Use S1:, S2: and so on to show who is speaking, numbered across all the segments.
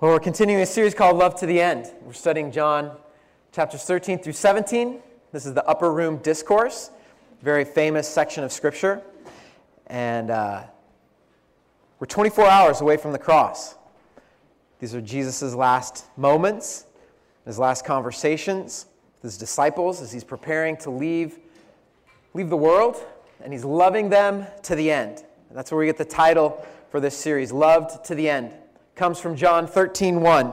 S1: Well, we're continuing a series called Love to the End. We're studying John chapters 13 through 17. This is the Upper Room Discourse, very famous section of Scripture. And uh, we're 24 hours away from the cross. These are Jesus' last moments, his last conversations with his disciples as he's preparing to leave, leave the world, and he's loving them to the end. And that's where we get the title for this series, Loved to the End comes from John 13 1.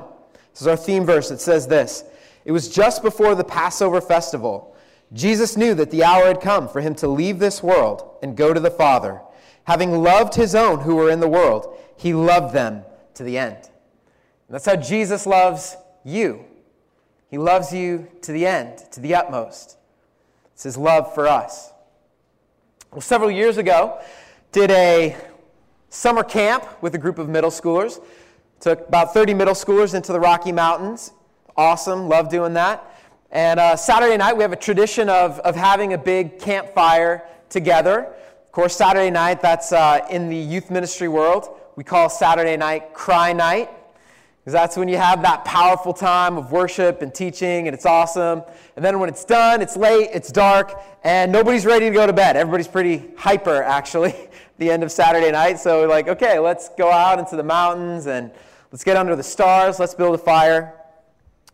S1: This is our theme verse. It says this It was just before the Passover festival. Jesus knew that the hour had come for him to leave this world and go to the Father. Having loved his own who were in the world, he loved them to the end. And that's how Jesus loves you. He loves you to the end, to the utmost. It's his love for us. Well, several years ago, did a summer camp with a group of middle schoolers. Took about 30 middle schoolers into the Rocky Mountains. Awesome, love doing that. And uh, Saturday night, we have a tradition of, of having a big campfire together. Of course, Saturday night, that's uh, in the youth ministry world. We call Saturday night Cry Night, because that's when you have that powerful time of worship and teaching, and it's awesome. And then when it's done, it's late, it's dark, and nobody's ready to go to bed. Everybody's pretty hyper, actually, the end of Saturday night. So, like, okay, let's go out into the mountains and Let's get under the stars. Let's build a fire.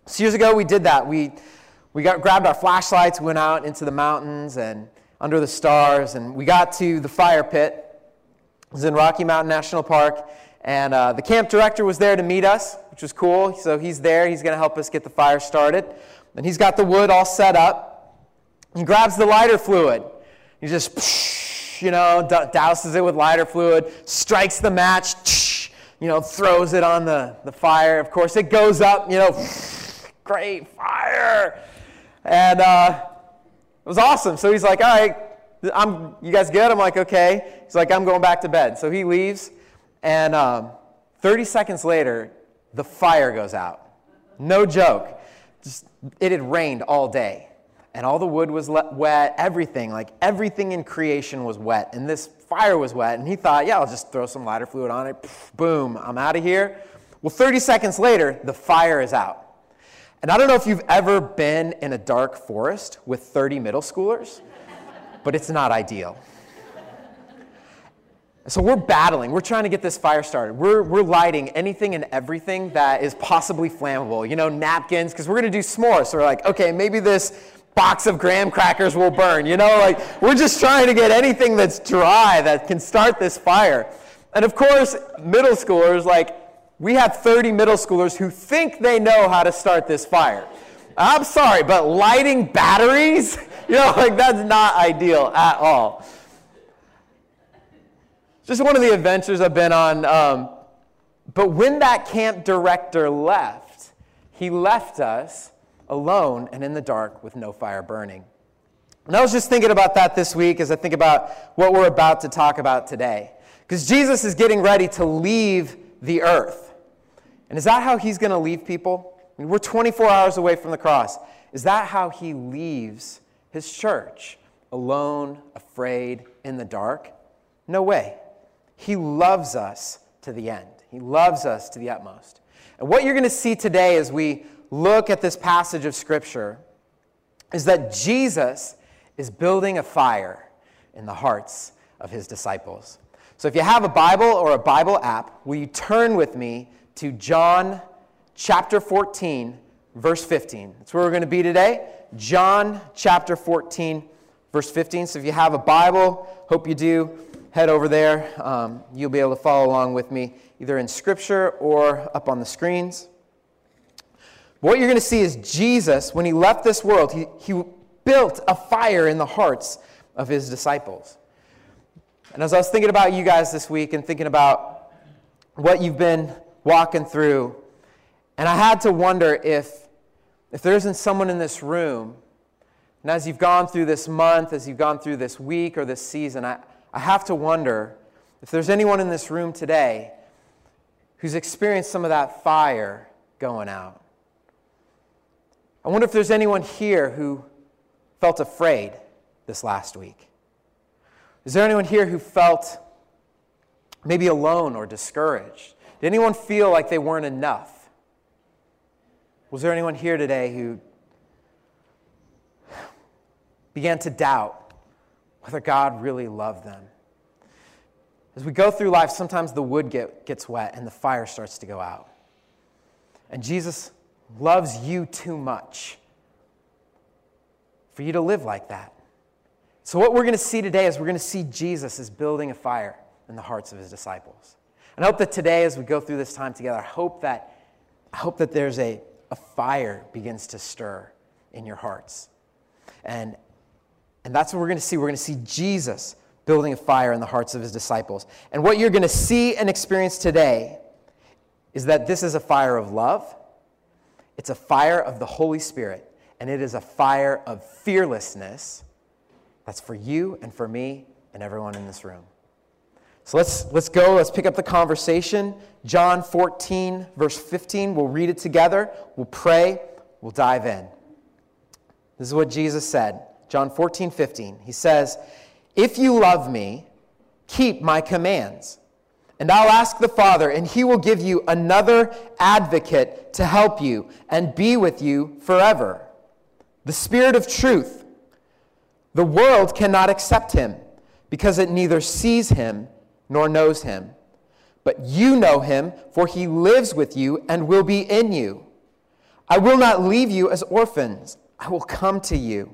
S1: So years ago, we did that. We, we got, grabbed our flashlights, went out into the mountains and under the stars, and we got to the fire pit. It was in Rocky Mountain National Park, and uh, the camp director was there to meet us, which was cool. So he's there. He's going to help us get the fire started. And he's got the wood all set up. He grabs the lighter fluid. He just, you know, douses it with lighter fluid, strikes the match you know, throws it on the, the fire. Of course, it goes up, you know, great fire. And uh, it was awesome. So he's like, all right, I'm, you guys good? I'm like, okay. He's like, I'm going back to bed. So he leaves. And um, 30 seconds later, the fire goes out. No joke. Just, it had rained all day. And all the wood was wet, everything, like everything in creation was wet. And this fire was wet, and he thought, yeah, I'll just throw some lighter fluid on it. boom, I'm out of here. Well, 30 seconds later, the fire is out. And I don't know if you've ever been in a dark forest with 30 middle schoolers, but it's not ideal. So we're battling. We're trying to get this fire started. We're, we're lighting anything and everything that is possibly flammable. You know, napkins, because we're going to do s'mores. So we're like, okay, maybe this box of graham crackers will burn. You know, like we're just trying to get anything that's dry that can start this fire. And of course, middle schoolers, like we have 30 middle schoolers who think they know how to start this fire. I'm sorry, but lighting batteries, you know, like that's not ideal at all. Just one of the adventures I've been on. Um, but when that camp director left, he left us alone and in the dark with no fire burning. And I was just thinking about that this week as I think about what we're about to talk about today. Because Jesus is getting ready to leave the earth. And is that how he's going to leave people? I mean, we're 24 hours away from the cross. Is that how he leaves his church? Alone, afraid, in the dark? No way. He loves us to the end. He loves us to the utmost. And what you're going to see today as we look at this passage of Scripture is that Jesus is building a fire in the hearts of his disciples. So if you have a Bible or a Bible app, will you turn with me to John chapter 14, verse 15? That's where we're going to be today. John chapter 14, verse 15. So if you have a Bible, hope you do, head over there. Um, you'll be able to follow along with me either in Scripture or up on the screens. What you're going to see is Jesus, when he left this world, he, he built a fire in the hearts of his disciples. And as I was thinking about you guys this week and thinking about what you've been walking through, and I had to wonder if, if there isn't someone in this room, and as you've gone through this month, as you've gone through this week or this season, I, I have to wonder if there's anyone in this room today who's experienced some of that fire going out. I wonder if there's anyone here who felt afraid this last week. Is there anyone here who felt maybe alone or discouraged? Did anyone feel like they weren't enough Was there anyone here today who began to doubt whether God really loved them? As we go through life, sometimes the wood get, gets wet and the fire starts to go out. And Jesus loves you too much for you to live like that. So, what we're going to see today is we're going to see Jesus is building a fire in the hearts of his disciples. And I hope that today, as we go through this time together, I hope that, I hope that there's a, a fire begins to stir in your hearts. And, and that's what we're going to see. We're going to see Jesus building a fire in the hearts of his disciples. And what you're going to see and experience today is that this is a fire of love, it's a fire of the Holy Spirit, and it is a fire of fearlessness that's for you and for me and everyone in this room. So let's, let's go. Let's pick up the conversation. John 14, verse 15. We'll read it together. We'll pray. We'll dive in. This is what Jesus said. John 14, 15. He says, If you love me, keep my commands. And I'll ask the Father, and he will give you another advocate to help you and be with you forever. The Spirit of truth. The world cannot accept him because it neither sees him nor knows him. But you know him, for he lives with you and will be in you. I will not leave you as orphans, I will come to you.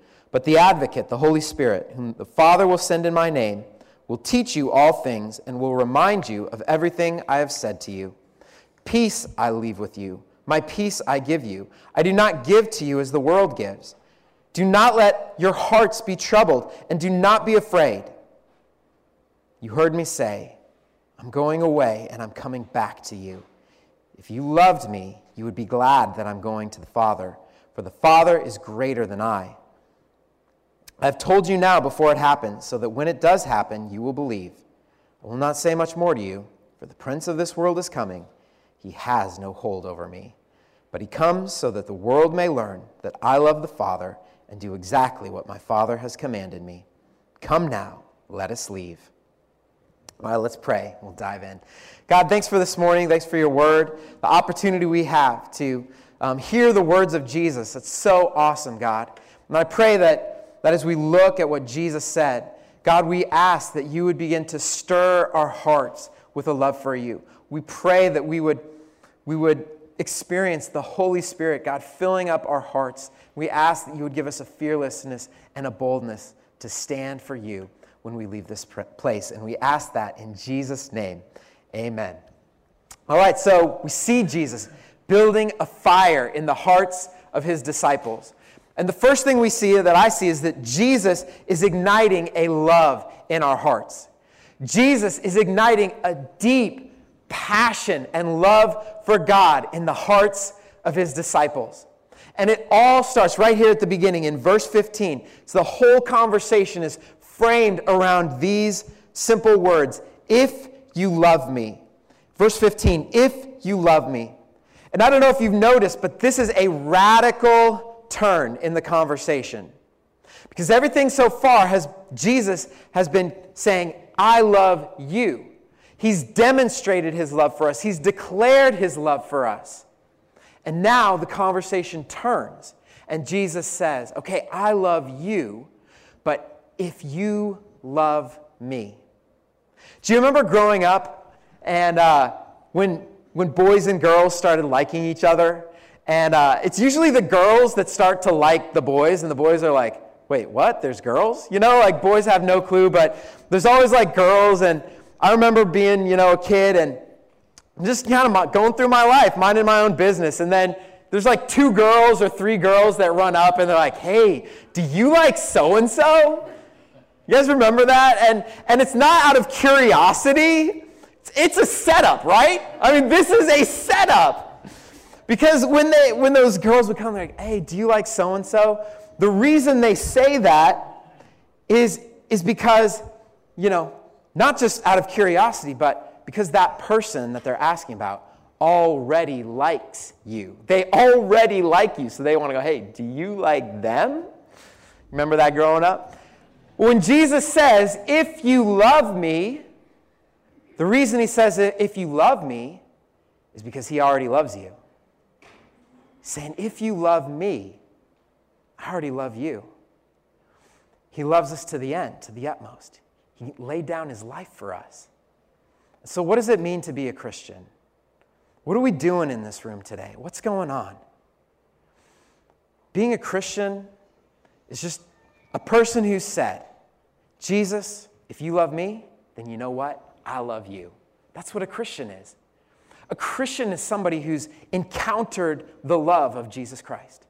S1: but the advocate, the Holy Spirit, whom the Father will send in my name, will teach you all things and will remind you of everything I have said to you. Peace I leave with you, my peace I give you. I do not give to you as the world gives. Do not let your hearts be troubled, and do not be afraid. You heard me say, I'm going away and I'm coming back to you. If you loved me, you would be glad that I'm going to the Father, for the Father is greater than I. I've told you now before it happens, so that when it does happen, you will believe. I will not say much more to you, for the prince of this world is coming. He has no hold over me. But he comes so that the world may learn that I love the Father and do exactly what my Father has commanded me. Come now, let us leave. Well, let's pray. We'll dive in. God, thanks for this morning. Thanks for your word, the opportunity we have to um, hear the words of Jesus. It's so awesome, God. And I pray that, that as we look at what Jesus said, God, we ask that you would begin to stir our hearts with a love for you. We pray that we would, we would experience the Holy Spirit, God, filling up our hearts. We ask that you would give us a fearlessness and a boldness to stand for you when we leave this place. And we ask that in Jesus' name. Amen. All right, so we see Jesus building a fire in the hearts of his disciples. And the first thing we see that I see is that Jesus is igniting a love in our hearts. Jesus is igniting a deep passion and love for God in the hearts of his disciples. And it all starts right here at the beginning in verse 15. So the whole conversation is framed around these simple words If you love me. Verse 15, if you love me. And I don't know if you've noticed, but this is a radical turn in the conversation. Because everything so far has Jesus has been saying, I love you. He's demonstrated his love for us. He's declared his love for us. And now the conversation turns and Jesus says, "Okay, I love you, but if you love me. Do you remember growing up and uh, when, when boys and girls started liking each other? And uh, it's usually the girls that start to like the boys, and the boys are like, wait, what? There's girls? You know, like boys have no clue, but there's always like girls. And I remember being, you know, a kid and just kind of going through my life, minding my own business. And then there's like two girls or three girls that run up and they're like, hey, do you like so and so? You guys remember that? And, and it's not out of curiosity, it's a setup, right? I mean, this is a setup. Because when, they, when those girls would come, they're like, hey, do you like so and so? The reason they say that is, is because, you know, not just out of curiosity, but because that person that they're asking about already likes you. They already like you, so they want to go, hey, do you like them? Remember that growing up? When Jesus says, if you love me, the reason he says if you love me, is because he already loves you. Saying, if you love me, I already love you. He loves us to the end, to the utmost. He laid down his life for us. So, what does it mean to be a Christian? What are we doing in this room today? What's going on? Being a Christian is just a person who said, Jesus, if you love me, then you know what? I love you. That's what a Christian is. A Christian is somebody who's encountered the love of Jesus Christ.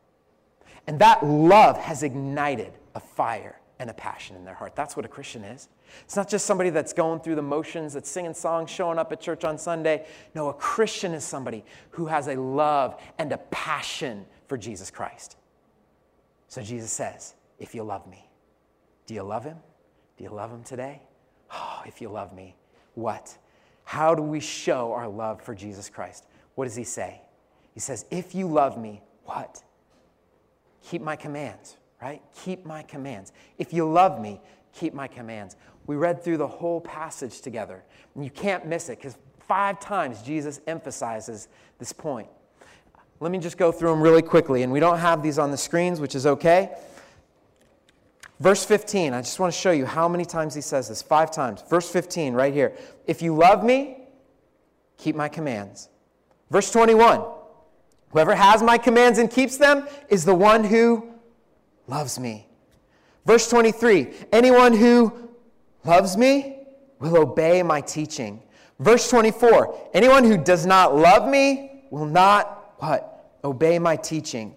S1: And that love has ignited a fire and a passion in their heart. That's what a Christian is. It's not just somebody that's going through the motions, that's singing songs, showing up at church on Sunday. No, a Christian is somebody who has a love and a passion for Jesus Christ. So Jesus says, If you love me, do you love him? Do you love him today? Oh, if you love me, what? How do we show our love for Jesus Christ? What does he say? He says, If you love me, what? Keep my commands, right? Keep my commands. If you love me, keep my commands. We read through the whole passage together, and you can't miss it because five times Jesus emphasizes this point. Let me just go through them really quickly, and we don't have these on the screens, which is okay. Verse 15, I just want to show you how many times he says this. Five times. Verse 15, right here. If you love me, keep my commands. Verse 21, whoever has my commands and keeps them is the one who loves me. Verse 23 Anyone who loves me will obey my teaching. Verse 24 Anyone who does not love me will not what? Obey my teaching.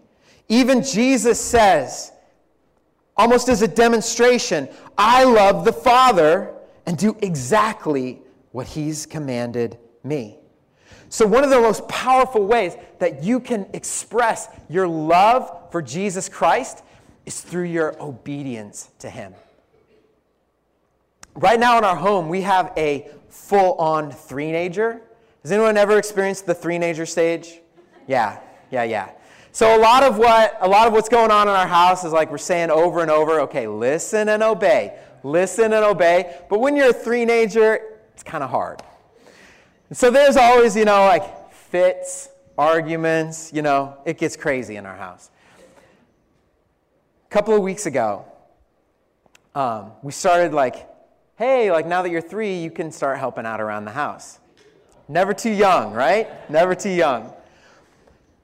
S1: Even Jesus says, almost as a demonstration, I love the Father and do exactly what He's commanded me. So, one of the most powerful ways that you can express your love for Jesus Christ is through your obedience to Him. Right now in our home, we have a full on three-nager. Has anyone ever experienced the three-nager stage? Yeah, yeah, yeah. So a lot of what a lot of what's going on in our house is like we're saying over and over, okay, listen and obey. Listen and obey. But when you're a three-nager, it's kind of hard. And so there's always, you know, like fits, arguments, you know, it gets crazy in our house A couple of weeks ago, um, we started like, hey, like now that you're three, you can start helping out around the house. Never too young, right? Never too young.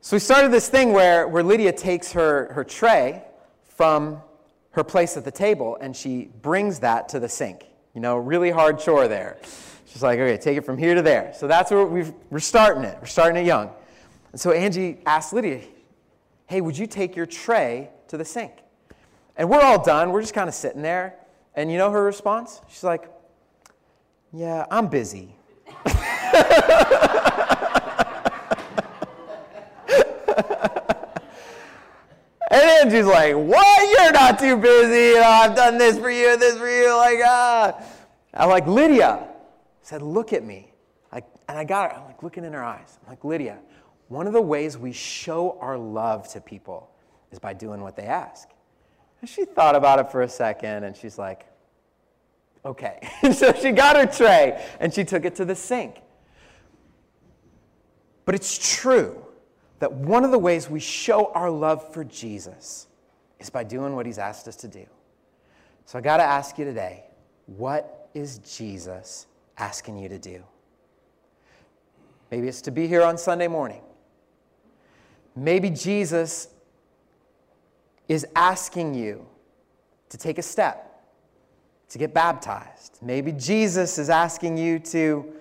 S1: So we started this thing where, where Lydia takes her, her tray from her place at the table and she brings that to the sink. You know, really hard chore there. She's like, okay, take it from here to there. So that's where we are starting it. We're starting it young. And so Angie asked Lydia, hey, would you take your tray to the sink? And we're all done. We're just kind of sitting there. And you know her response? She's like, Yeah, I'm busy. and then she's like, What? You're not too busy. I've done this for you, this for you. Like, ah. I'm like, Lydia said, Look at me. Like, and I got her. I'm like looking in her eyes. I'm like, Lydia, one of the ways we show our love to people is by doing what they ask. And she thought about it for a second and she's like, okay. And so she got her tray and she took it to the sink. But it's true that one of the ways we show our love for Jesus is by doing what he's asked us to do. So I got to ask you today what is Jesus asking you to do? Maybe it's to be here on Sunday morning. Maybe Jesus is asking you to take a step, to get baptized. Maybe Jesus is asking you to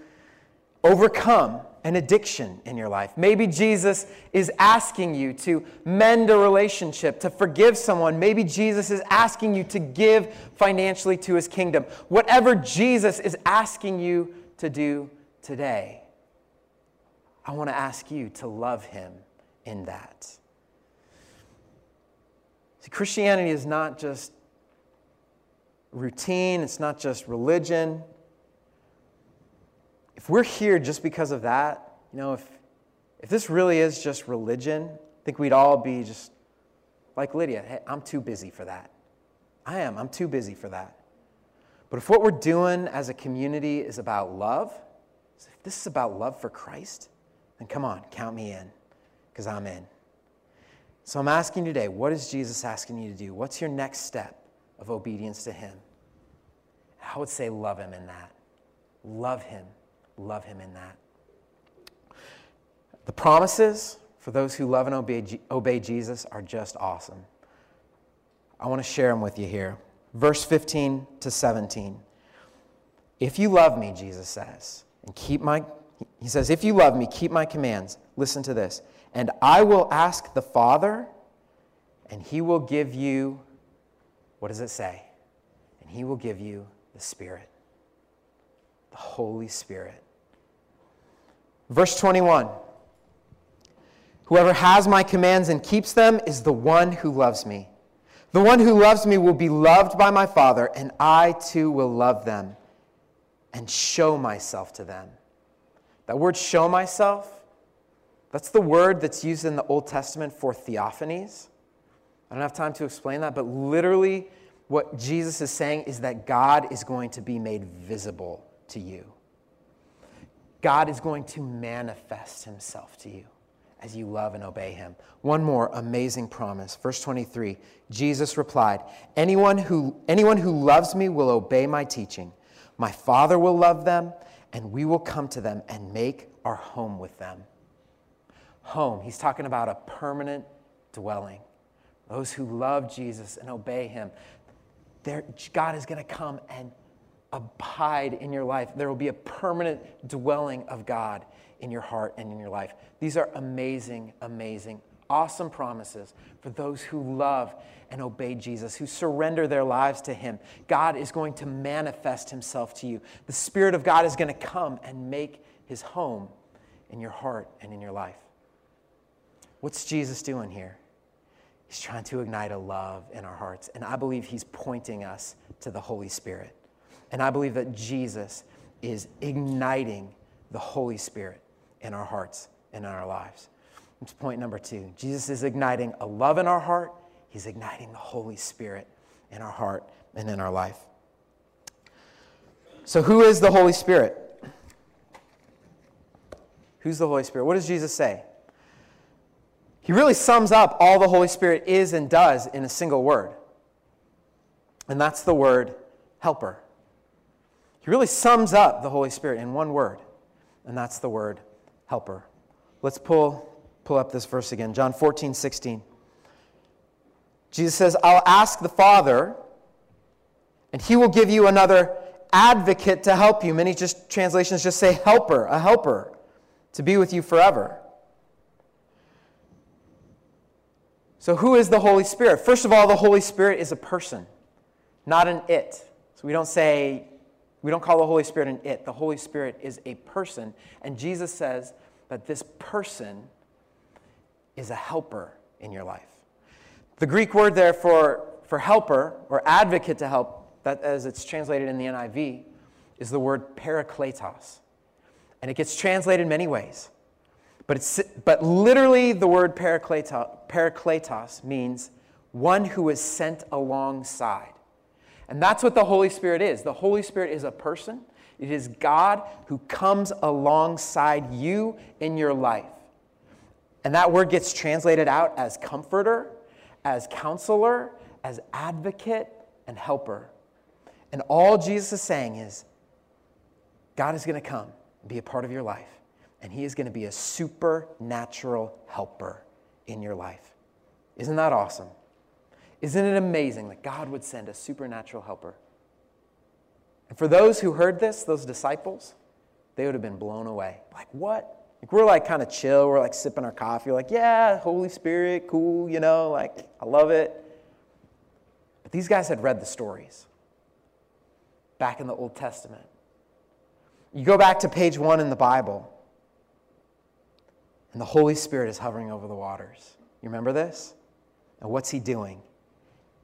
S1: overcome an addiction in your life. Maybe Jesus is asking you to mend a relationship, to forgive someone. Maybe Jesus is asking you to give financially to his kingdom. Whatever Jesus is asking you to do today, I want to ask you to love him in that. See, Christianity is not just routine, it's not just religion if we're here just because of that, you know, if, if this really is just religion, I think we'd all be just like Lydia. Hey, I'm too busy for that. I am. I'm too busy for that. But if what we're doing as a community is about love, if this is about love for Christ, then come on, count me in, because I'm in. So I'm asking you today, what is Jesus asking you to do? What's your next step of obedience to Him? I would say, love Him in that. Love Him love him in that. The promises for those who love and obey, obey Jesus are just awesome. I want to share them with you here. Verse 15 to 17. If you love me, Jesus says, and keep my, he says, if you love me, keep my commands. Listen to this. And I will ask the Father, and he will give you, what does it say? And he will give you the Spirit, the Holy Spirit. Verse 21 Whoever has my commands and keeps them is the one who loves me. The one who loves me will be loved by my Father, and I too will love them and show myself to them. That word show myself, that's the word that's used in the Old Testament for theophanies. I don't have time to explain that, but literally, what Jesus is saying is that God is going to be made visible to you. God is going to manifest himself to you as you love and obey him. One more amazing promise. Verse 23 Jesus replied, anyone who, anyone who loves me will obey my teaching. My Father will love them, and we will come to them and make our home with them. Home, he's talking about a permanent dwelling. Those who love Jesus and obey him, God is going to come and abide in your life. There will be a permanent dwelling of God in your heart and in your life. These are amazing, amazing, awesome promises for those who love and obey Jesus, who surrender their lives to Him. God is going to manifest Himself to you. The Spirit of God is going to come and make His home in your heart and in your life. What's Jesus doing here? He's trying to ignite a love in our hearts, and I believe He's pointing us to the Holy Spirit. And I believe that Jesus is igniting the Holy Spirit in our hearts and in our lives. That's point number two. Jesus is igniting a love in our heart, He's igniting the Holy Spirit in our heart and in our life. So, who is the Holy Spirit? Who's the Holy Spirit? What does Jesus say? He really sums up all the Holy Spirit is and does in a single word. And that's the word helper. He really sums up the Holy Spirit in one word, and that's the word helper. Let's pull, pull up this verse again John 14, 16. Jesus says, I'll ask the Father, and he will give you another advocate to help you. Many just translations just say helper, a helper, to be with you forever. So, who is the Holy Spirit? First of all, the Holy Spirit is a person, not an it. So, we don't say we don't call the Holy Spirit an it. The Holy Spirit is a person. And Jesus says that this person is a helper in your life. The Greek word there for, for helper or advocate to help, that as it's translated in the NIV, is the word parakletos. And it gets translated many ways. But, it's, but literally, the word parakletos, parakletos means one who is sent alongside. And that's what the Holy Spirit is. The Holy Spirit is a person, it is God who comes alongside you in your life. And that word gets translated out as comforter, as counselor, as advocate, and helper. And all Jesus is saying is God is going to come and be a part of your life, and He is going to be a supernatural helper in your life. Isn't that awesome? Isn't it amazing that God would send a supernatural helper? And for those who heard this, those disciples, they would have been blown away. Like, what? Like, we're like kind of chill. We're like sipping our coffee. Like, yeah, Holy Spirit, cool, you know, like, I love it. But these guys had read the stories back in the Old Testament. You go back to page one in the Bible, and the Holy Spirit is hovering over the waters. You remember this? And what's he doing?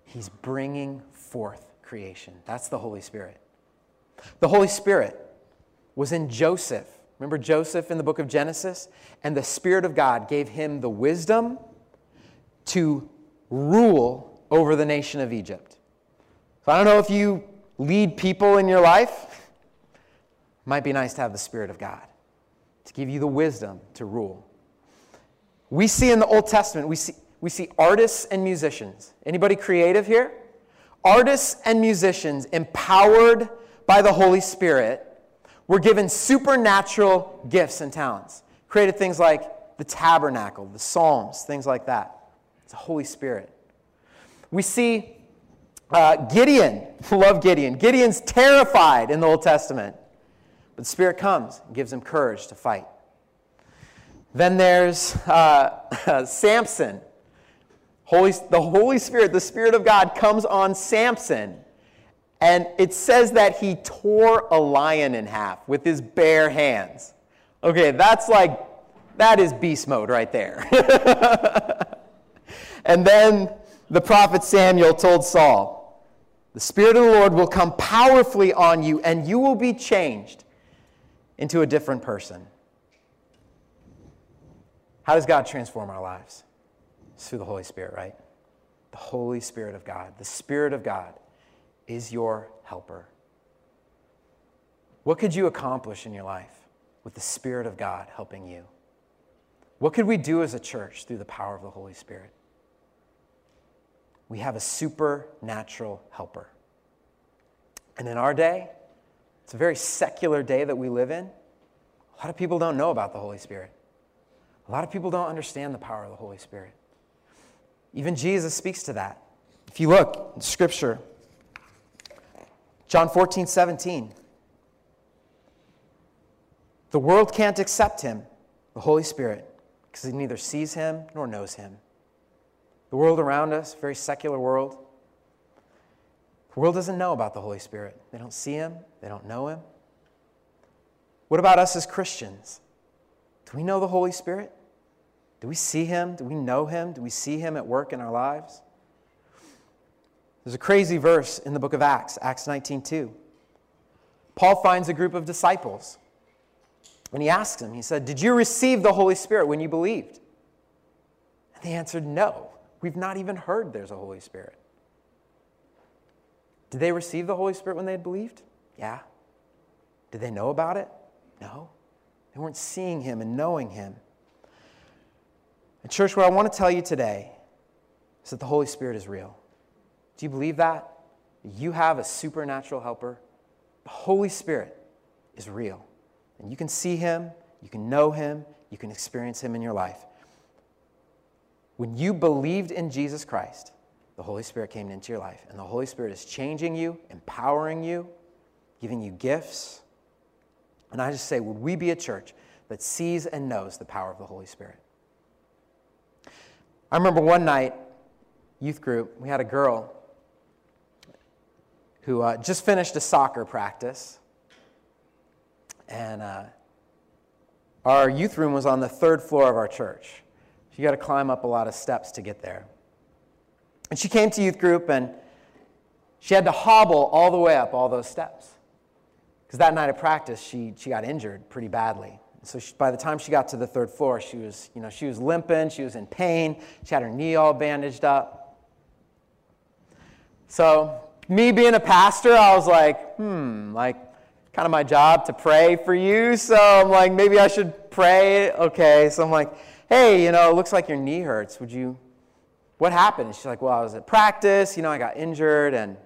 S1: He's bringing forth creation. That's the Holy Spirit. The Holy Spirit was in Joseph. Remember Joseph in the book of Genesis? And the Spirit of God gave him the wisdom to rule over the nation of Egypt. So I don't know if you lead people in your life. Might be nice to have the Spirit of God to give you the wisdom to rule. We see in the Old Testament, we see, we see artists and musicians. Anybody creative here? Artists and musicians empowered by the Holy Spirit were given supernatural gifts and talents. Created things like the tabernacle, the Psalms, things like that. It's the Holy Spirit. We see uh, Gideon. Love Gideon. Gideon's terrified in the Old Testament, but the Spirit comes and gives him courage to fight. Then there's uh, Samson. Holy, the Holy Spirit, the Spirit of God, comes on Samson. And it says that he tore a lion in half with his bare hands. Okay, that's like, that is beast mode right there. and then the prophet Samuel told Saul, The Spirit of the Lord will come powerfully on you, and you will be changed into a different person. How does God transform our lives? It's through the Holy Spirit, right? The Holy Spirit of God. The Spirit of God is your helper. What could you accomplish in your life with the Spirit of God helping you? What could we do as a church through the power of the Holy Spirit? We have a supernatural helper. And in our day, it's a very secular day that we live in. A lot of people don't know about the Holy Spirit. A lot of people don't understand the power of the Holy Spirit. Even Jesus speaks to that. If you look in Scripture, John 14, 17. The world can't accept him, the Holy Spirit, because it neither sees him nor knows him. The world around us, very secular world, the world doesn't know about the Holy Spirit. They don't see him, they don't know him. What about us as Christians? Do we know the Holy Spirit? Do we see him? Do we know him? Do we see him at work in our lives? There's a crazy verse in the book of Acts, Acts 19:2. Paul finds a group of disciples. And he asks them, he said, Did you receive the Holy Spirit when you believed? And they answered, No. We've not even heard there's a Holy Spirit. Did they receive the Holy Spirit when they had believed? Yeah. Did they know about it? No. They weren't seeing him and knowing him. And, church, what I want to tell you today is that the Holy Spirit is real. Do you believe that? You have a supernatural helper. The Holy Spirit is real. And you can see him, you can know him, you can experience him in your life. When you believed in Jesus Christ, the Holy Spirit came into your life, and the Holy Spirit is changing you, empowering you, giving you gifts. And I just say, would we be a church that sees and knows the power of the Holy Spirit? I remember one night, youth group, we had a girl who uh, just finished a soccer practice. And uh, our youth room was on the third floor of our church. She got to climb up a lot of steps to get there. And she came to youth group and she had to hobble all the way up all those steps. Because that night of practice, she, she got injured pretty badly. So she, by the time she got to the third floor, she was, you know, she was limping, she was in pain, she had her knee all bandaged up. So me being a pastor, I was like, hmm, like kind of my job to pray for you. So I'm like, maybe I should pray. Okay. So I'm like, hey, you know, it looks like your knee hurts. Would you, what happened? And she's like, well, I was at practice, you know, I got injured and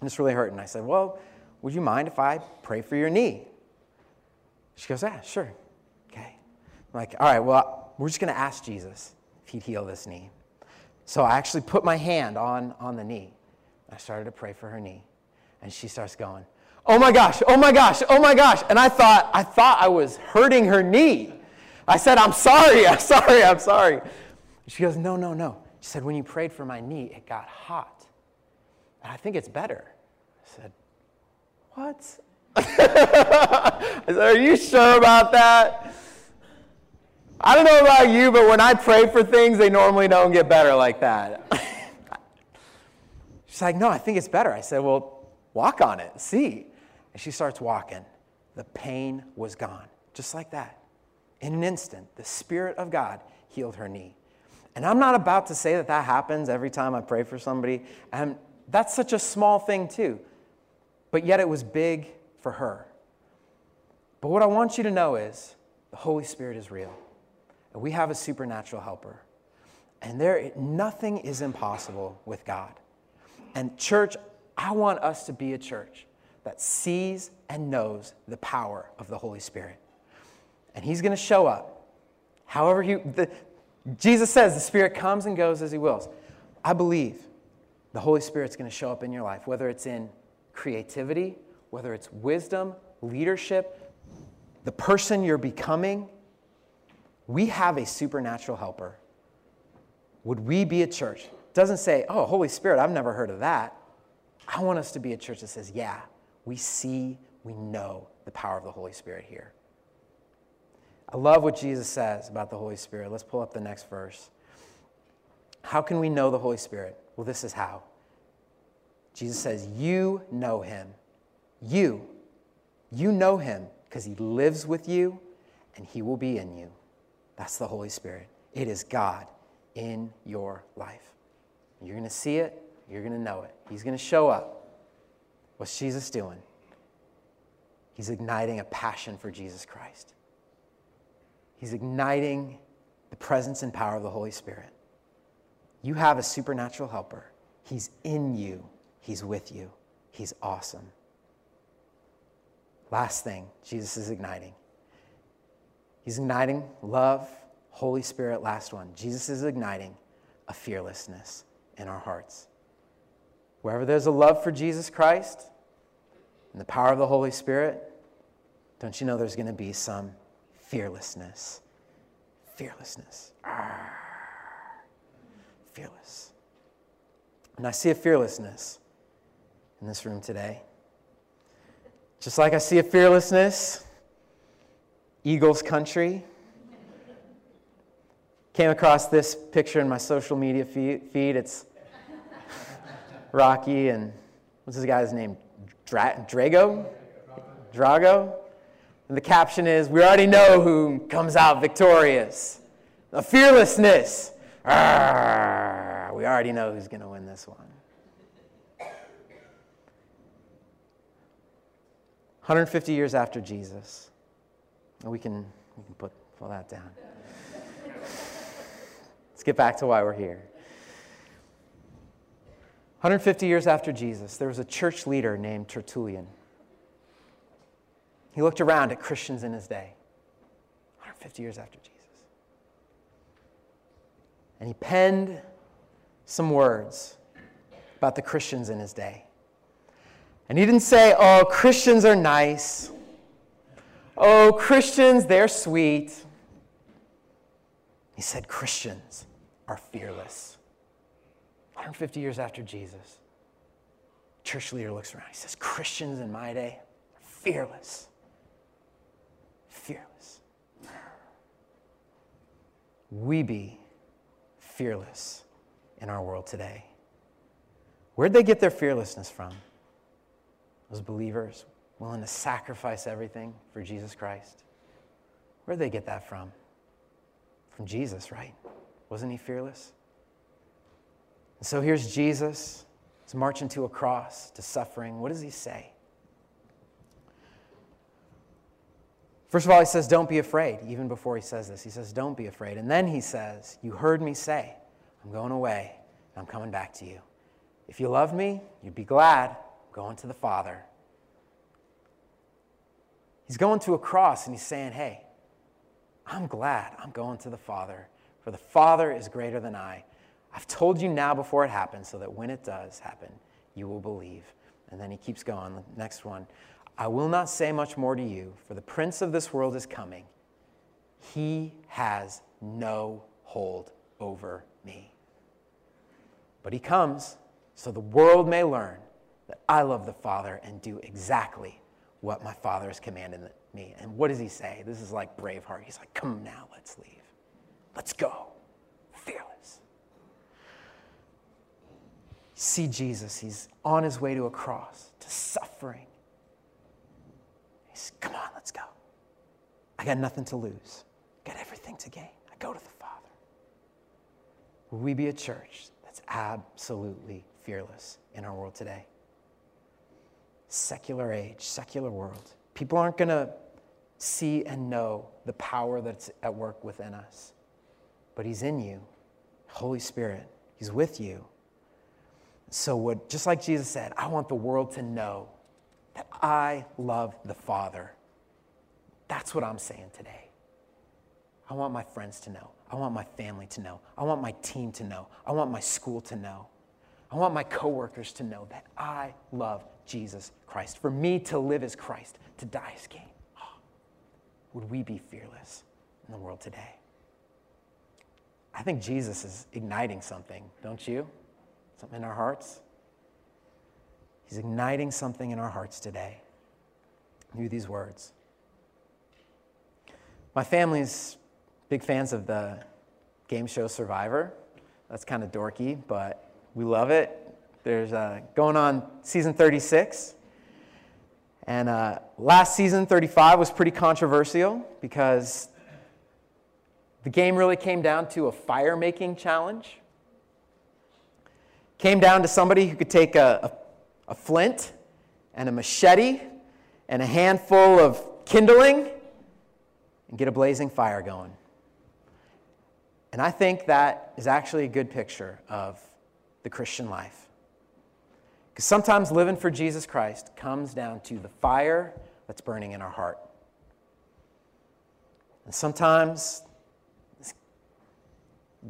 S1: it's really hurting. I said, well, would you mind if I pray for your knee? She goes, yeah, sure. Okay. I'm like, all right, well, we're just going to ask Jesus if he'd heal this knee. So I actually put my hand on, on the knee. I started to pray for her knee. And she starts going, Oh my gosh, oh my gosh, oh my gosh. And I thought, I thought I was hurting her knee. I said, I'm sorry, I'm sorry, I'm sorry. She goes, No, no, no. She said, When you prayed for my knee, it got hot. And I think it's better. I said, What? I said, Are you sure about that? I don't know about you, but when I pray for things, they normally don't get better like that. She's like, No, I think it's better. I said, Well, walk on it, see. And she starts walking. The pain was gone, just like that. In an instant, the Spirit of God healed her knee. And I'm not about to say that that happens every time I pray for somebody. And that's such a small thing, too. But yet it was big for her. But what I want you to know is the Holy Spirit is real. And we have a supernatural helper. And there nothing is impossible with God. And church, I want us to be a church that sees and knows the power of the Holy Spirit. And he's going to show up. However he the, Jesus says the Spirit comes and goes as he wills. I believe the Holy Spirit's going to show up in your life, whether it's in creativity, whether it's wisdom, leadership, the person you're becoming. We have a supernatural helper. Would we be a church? Doesn't say, oh, Holy Spirit, I've never heard of that. I want us to be a church that says, yeah, we see, we know the power of the Holy Spirit here. I love what Jesus says about the Holy Spirit. Let's pull up the next verse. How can we know the Holy Spirit? Well, this is how. Jesus says, You know him. You. You know him because he lives with you and he will be in you. That's the Holy Spirit. It is God in your life. You're going to see it, you're going to know it. He's going to show up. What's Jesus doing? He's igniting a passion for Jesus Christ. He's igniting the presence and power of the Holy Spirit. You have a supernatural helper. He's in you, He's with you. He's awesome. Last thing Jesus is igniting. He's igniting love, Holy Spirit, last one. Jesus is igniting a fearlessness in our hearts. Wherever there's a love for Jesus Christ and the power of the Holy Spirit, don't you know there's going to be some fearlessness. Fearlessness. Arr. Fearless. And I see a fearlessness in this room today. Just like I see a fearlessness, Eagles country. Came across this picture in my social media feed. It's Rocky and what's this guy's name? Dra- Drago? Drago? And the caption is We already know who comes out victorious. The fearlessness. Arrgh, we already know who's going to win this one. 150 years after Jesus. We can, we can put, pull that down. Let's get back to why we're here. 150 years after Jesus, there was a church leader named Tertullian. He looked around at Christians in his day, 150 years after Jesus. And he penned some words about the Christians in his day. And he didn't say, oh, Christians are nice. Oh, Christians, they're sweet. He said, Christians are fearless. 150 years after Jesus, church leader looks around. He says, Christians in my day, are fearless fearless. We be fearless in our world today. Where'd they get their fearlessness from? Those believers willing to sacrifice everything for Jesus Christ. Where'd they get that from? From Jesus, right? Wasn't he fearless? And so here's Jesus. He's marching to a cross, to suffering. What does he say? First of all, he says, Don't be afraid, even before he says this. He says, Don't be afraid. And then he says, You heard me say, I'm going away, and I'm coming back to you. If you love me, you'd be glad. Going to the Father. He's going to a cross and he's saying, Hey, I'm glad I'm going to the Father for the Father is greater than I. I've told you now before it happens, so that when it does happen, you will believe. And then he keeps going. The next one I will not say much more to you, for the prince of this world is coming. He has no hold over me. But he comes so the world may learn that I love the Father and do exactly what my Father has commanded me. And what does he say? This is like Braveheart. He's like, Come now, let's leave. Let's go. Fearless. See Jesus. He's on his way to a cross, to suffering. He's, Come on, let's go. I got nothing to lose, I got everything to gain. I go to the Father. Will we be a church that's absolutely fearless in our world today? Secular age, secular world. People aren't going to see and know the power that's at work within us. But He's in you, Holy Spirit, He's with you. So, what, just like Jesus said, I want the world to know that I love the Father. That's what I'm saying today. I want my friends to know. I want my family to know. I want my team to know. I want my school to know. I want my coworkers to know that I love Jesus Christ. For me to live as Christ, to die as King. Oh, would we be fearless in the world today? I think Jesus is igniting something, don't you? Something in our hearts. He's igniting something in our hearts today through these words. My family's big fans of the game show Survivor. That's kind of dorky, but we love it. There's uh, going on season 36. And uh, last season, 35, was pretty controversial because the game really came down to a fire making challenge. Came down to somebody who could take a, a, a flint and a machete and a handful of kindling and get a blazing fire going. And I think that is actually a good picture of the Christian life. Because sometimes living for Jesus Christ comes down to the fire that's burning in our heart. And sometimes this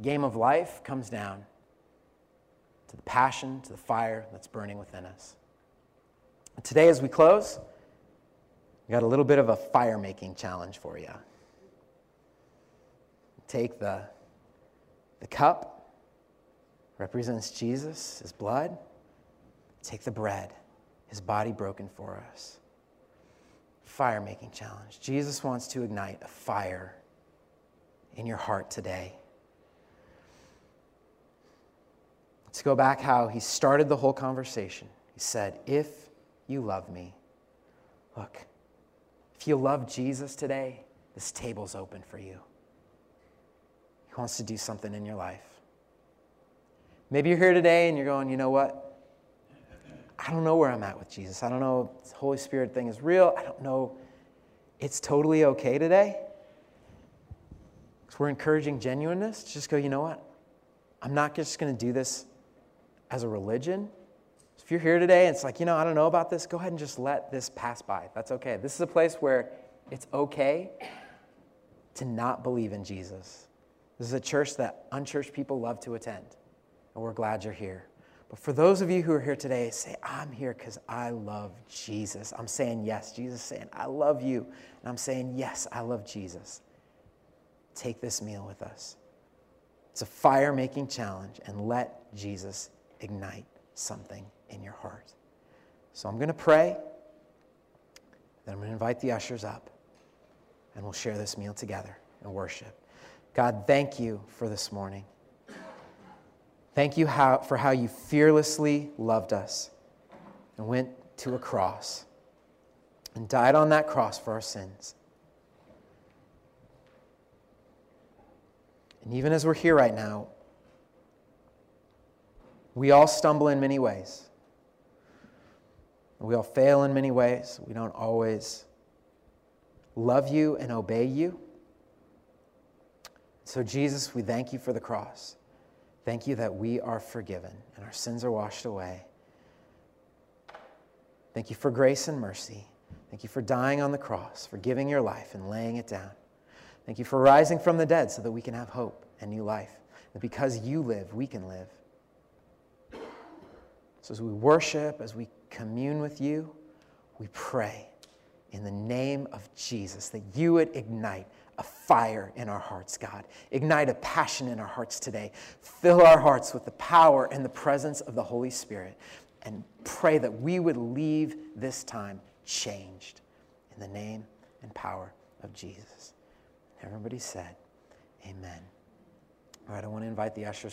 S1: game of life comes down to the passion, to the fire that's burning within us. And today, as we close, we got a little bit of a fire making challenge for you. Take the, the cup, represents Jesus, his blood. Take the bread, his body broken for us. Fire making challenge. Jesus wants to ignite a fire in your heart today. Let's go back how he started the whole conversation. He said, If you love me, look, if you love Jesus today, this table's open for you. He wants to do something in your life. Maybe you're here today and you're going, you know what? I don't know where I'm at with Jesus. I don't know if the Holy Spirit thing is real. I don't know. It's totally okay today. Because we're encouraging genuineness. Just go, you know what? I'm not just going to do this as a religion. If you're here today and it's like, you know, I don't know about this, go ahead and just let this pass by. That's okay. This is a place where it's okay to not believe in Jesus. This is a church that unchurched people love to attend, and we're glad you're here. But for those of you who are here today, say, I'm here because I love Jesus. I'm saying yes. Jesus saying, I love you. And I'm saying, yes, I love Jesus. Take this meal with us. It's a fire making challenge, and let Jesus ignite something in your heart. So I'm going to pray, then I'm going to invite the ushers up, and we'll share this meal together and worship. God, thank you for this morning. Thank you how, for how you fearlessly loved us and went to a cross and died on that cross for our sins. And even as we're here right now, we all stumble in many ways. We all fail in many ways. We don't always love you and obey you. So, Jesus, we thank you for the cross. Thank you that we are forgiven and our sins are washed away. Thank you for grace and mercy. Thank you for dying on the cross, for giving your life and laying it down. Thank you for rising from the dead so that we can have hope and new life. That because you live, we can live. So as we worship, as we commune with you, we pray in the name of Jesus that you would ignite a fire in our hearts, God. Ignite a passion in our hearts today. Fill our hearts with the power and the presence of the Holy Spirit and pray that we would leave this time changed in the name and power of Jesus. Everybody said, Amen. All right, I want to invite the ushers.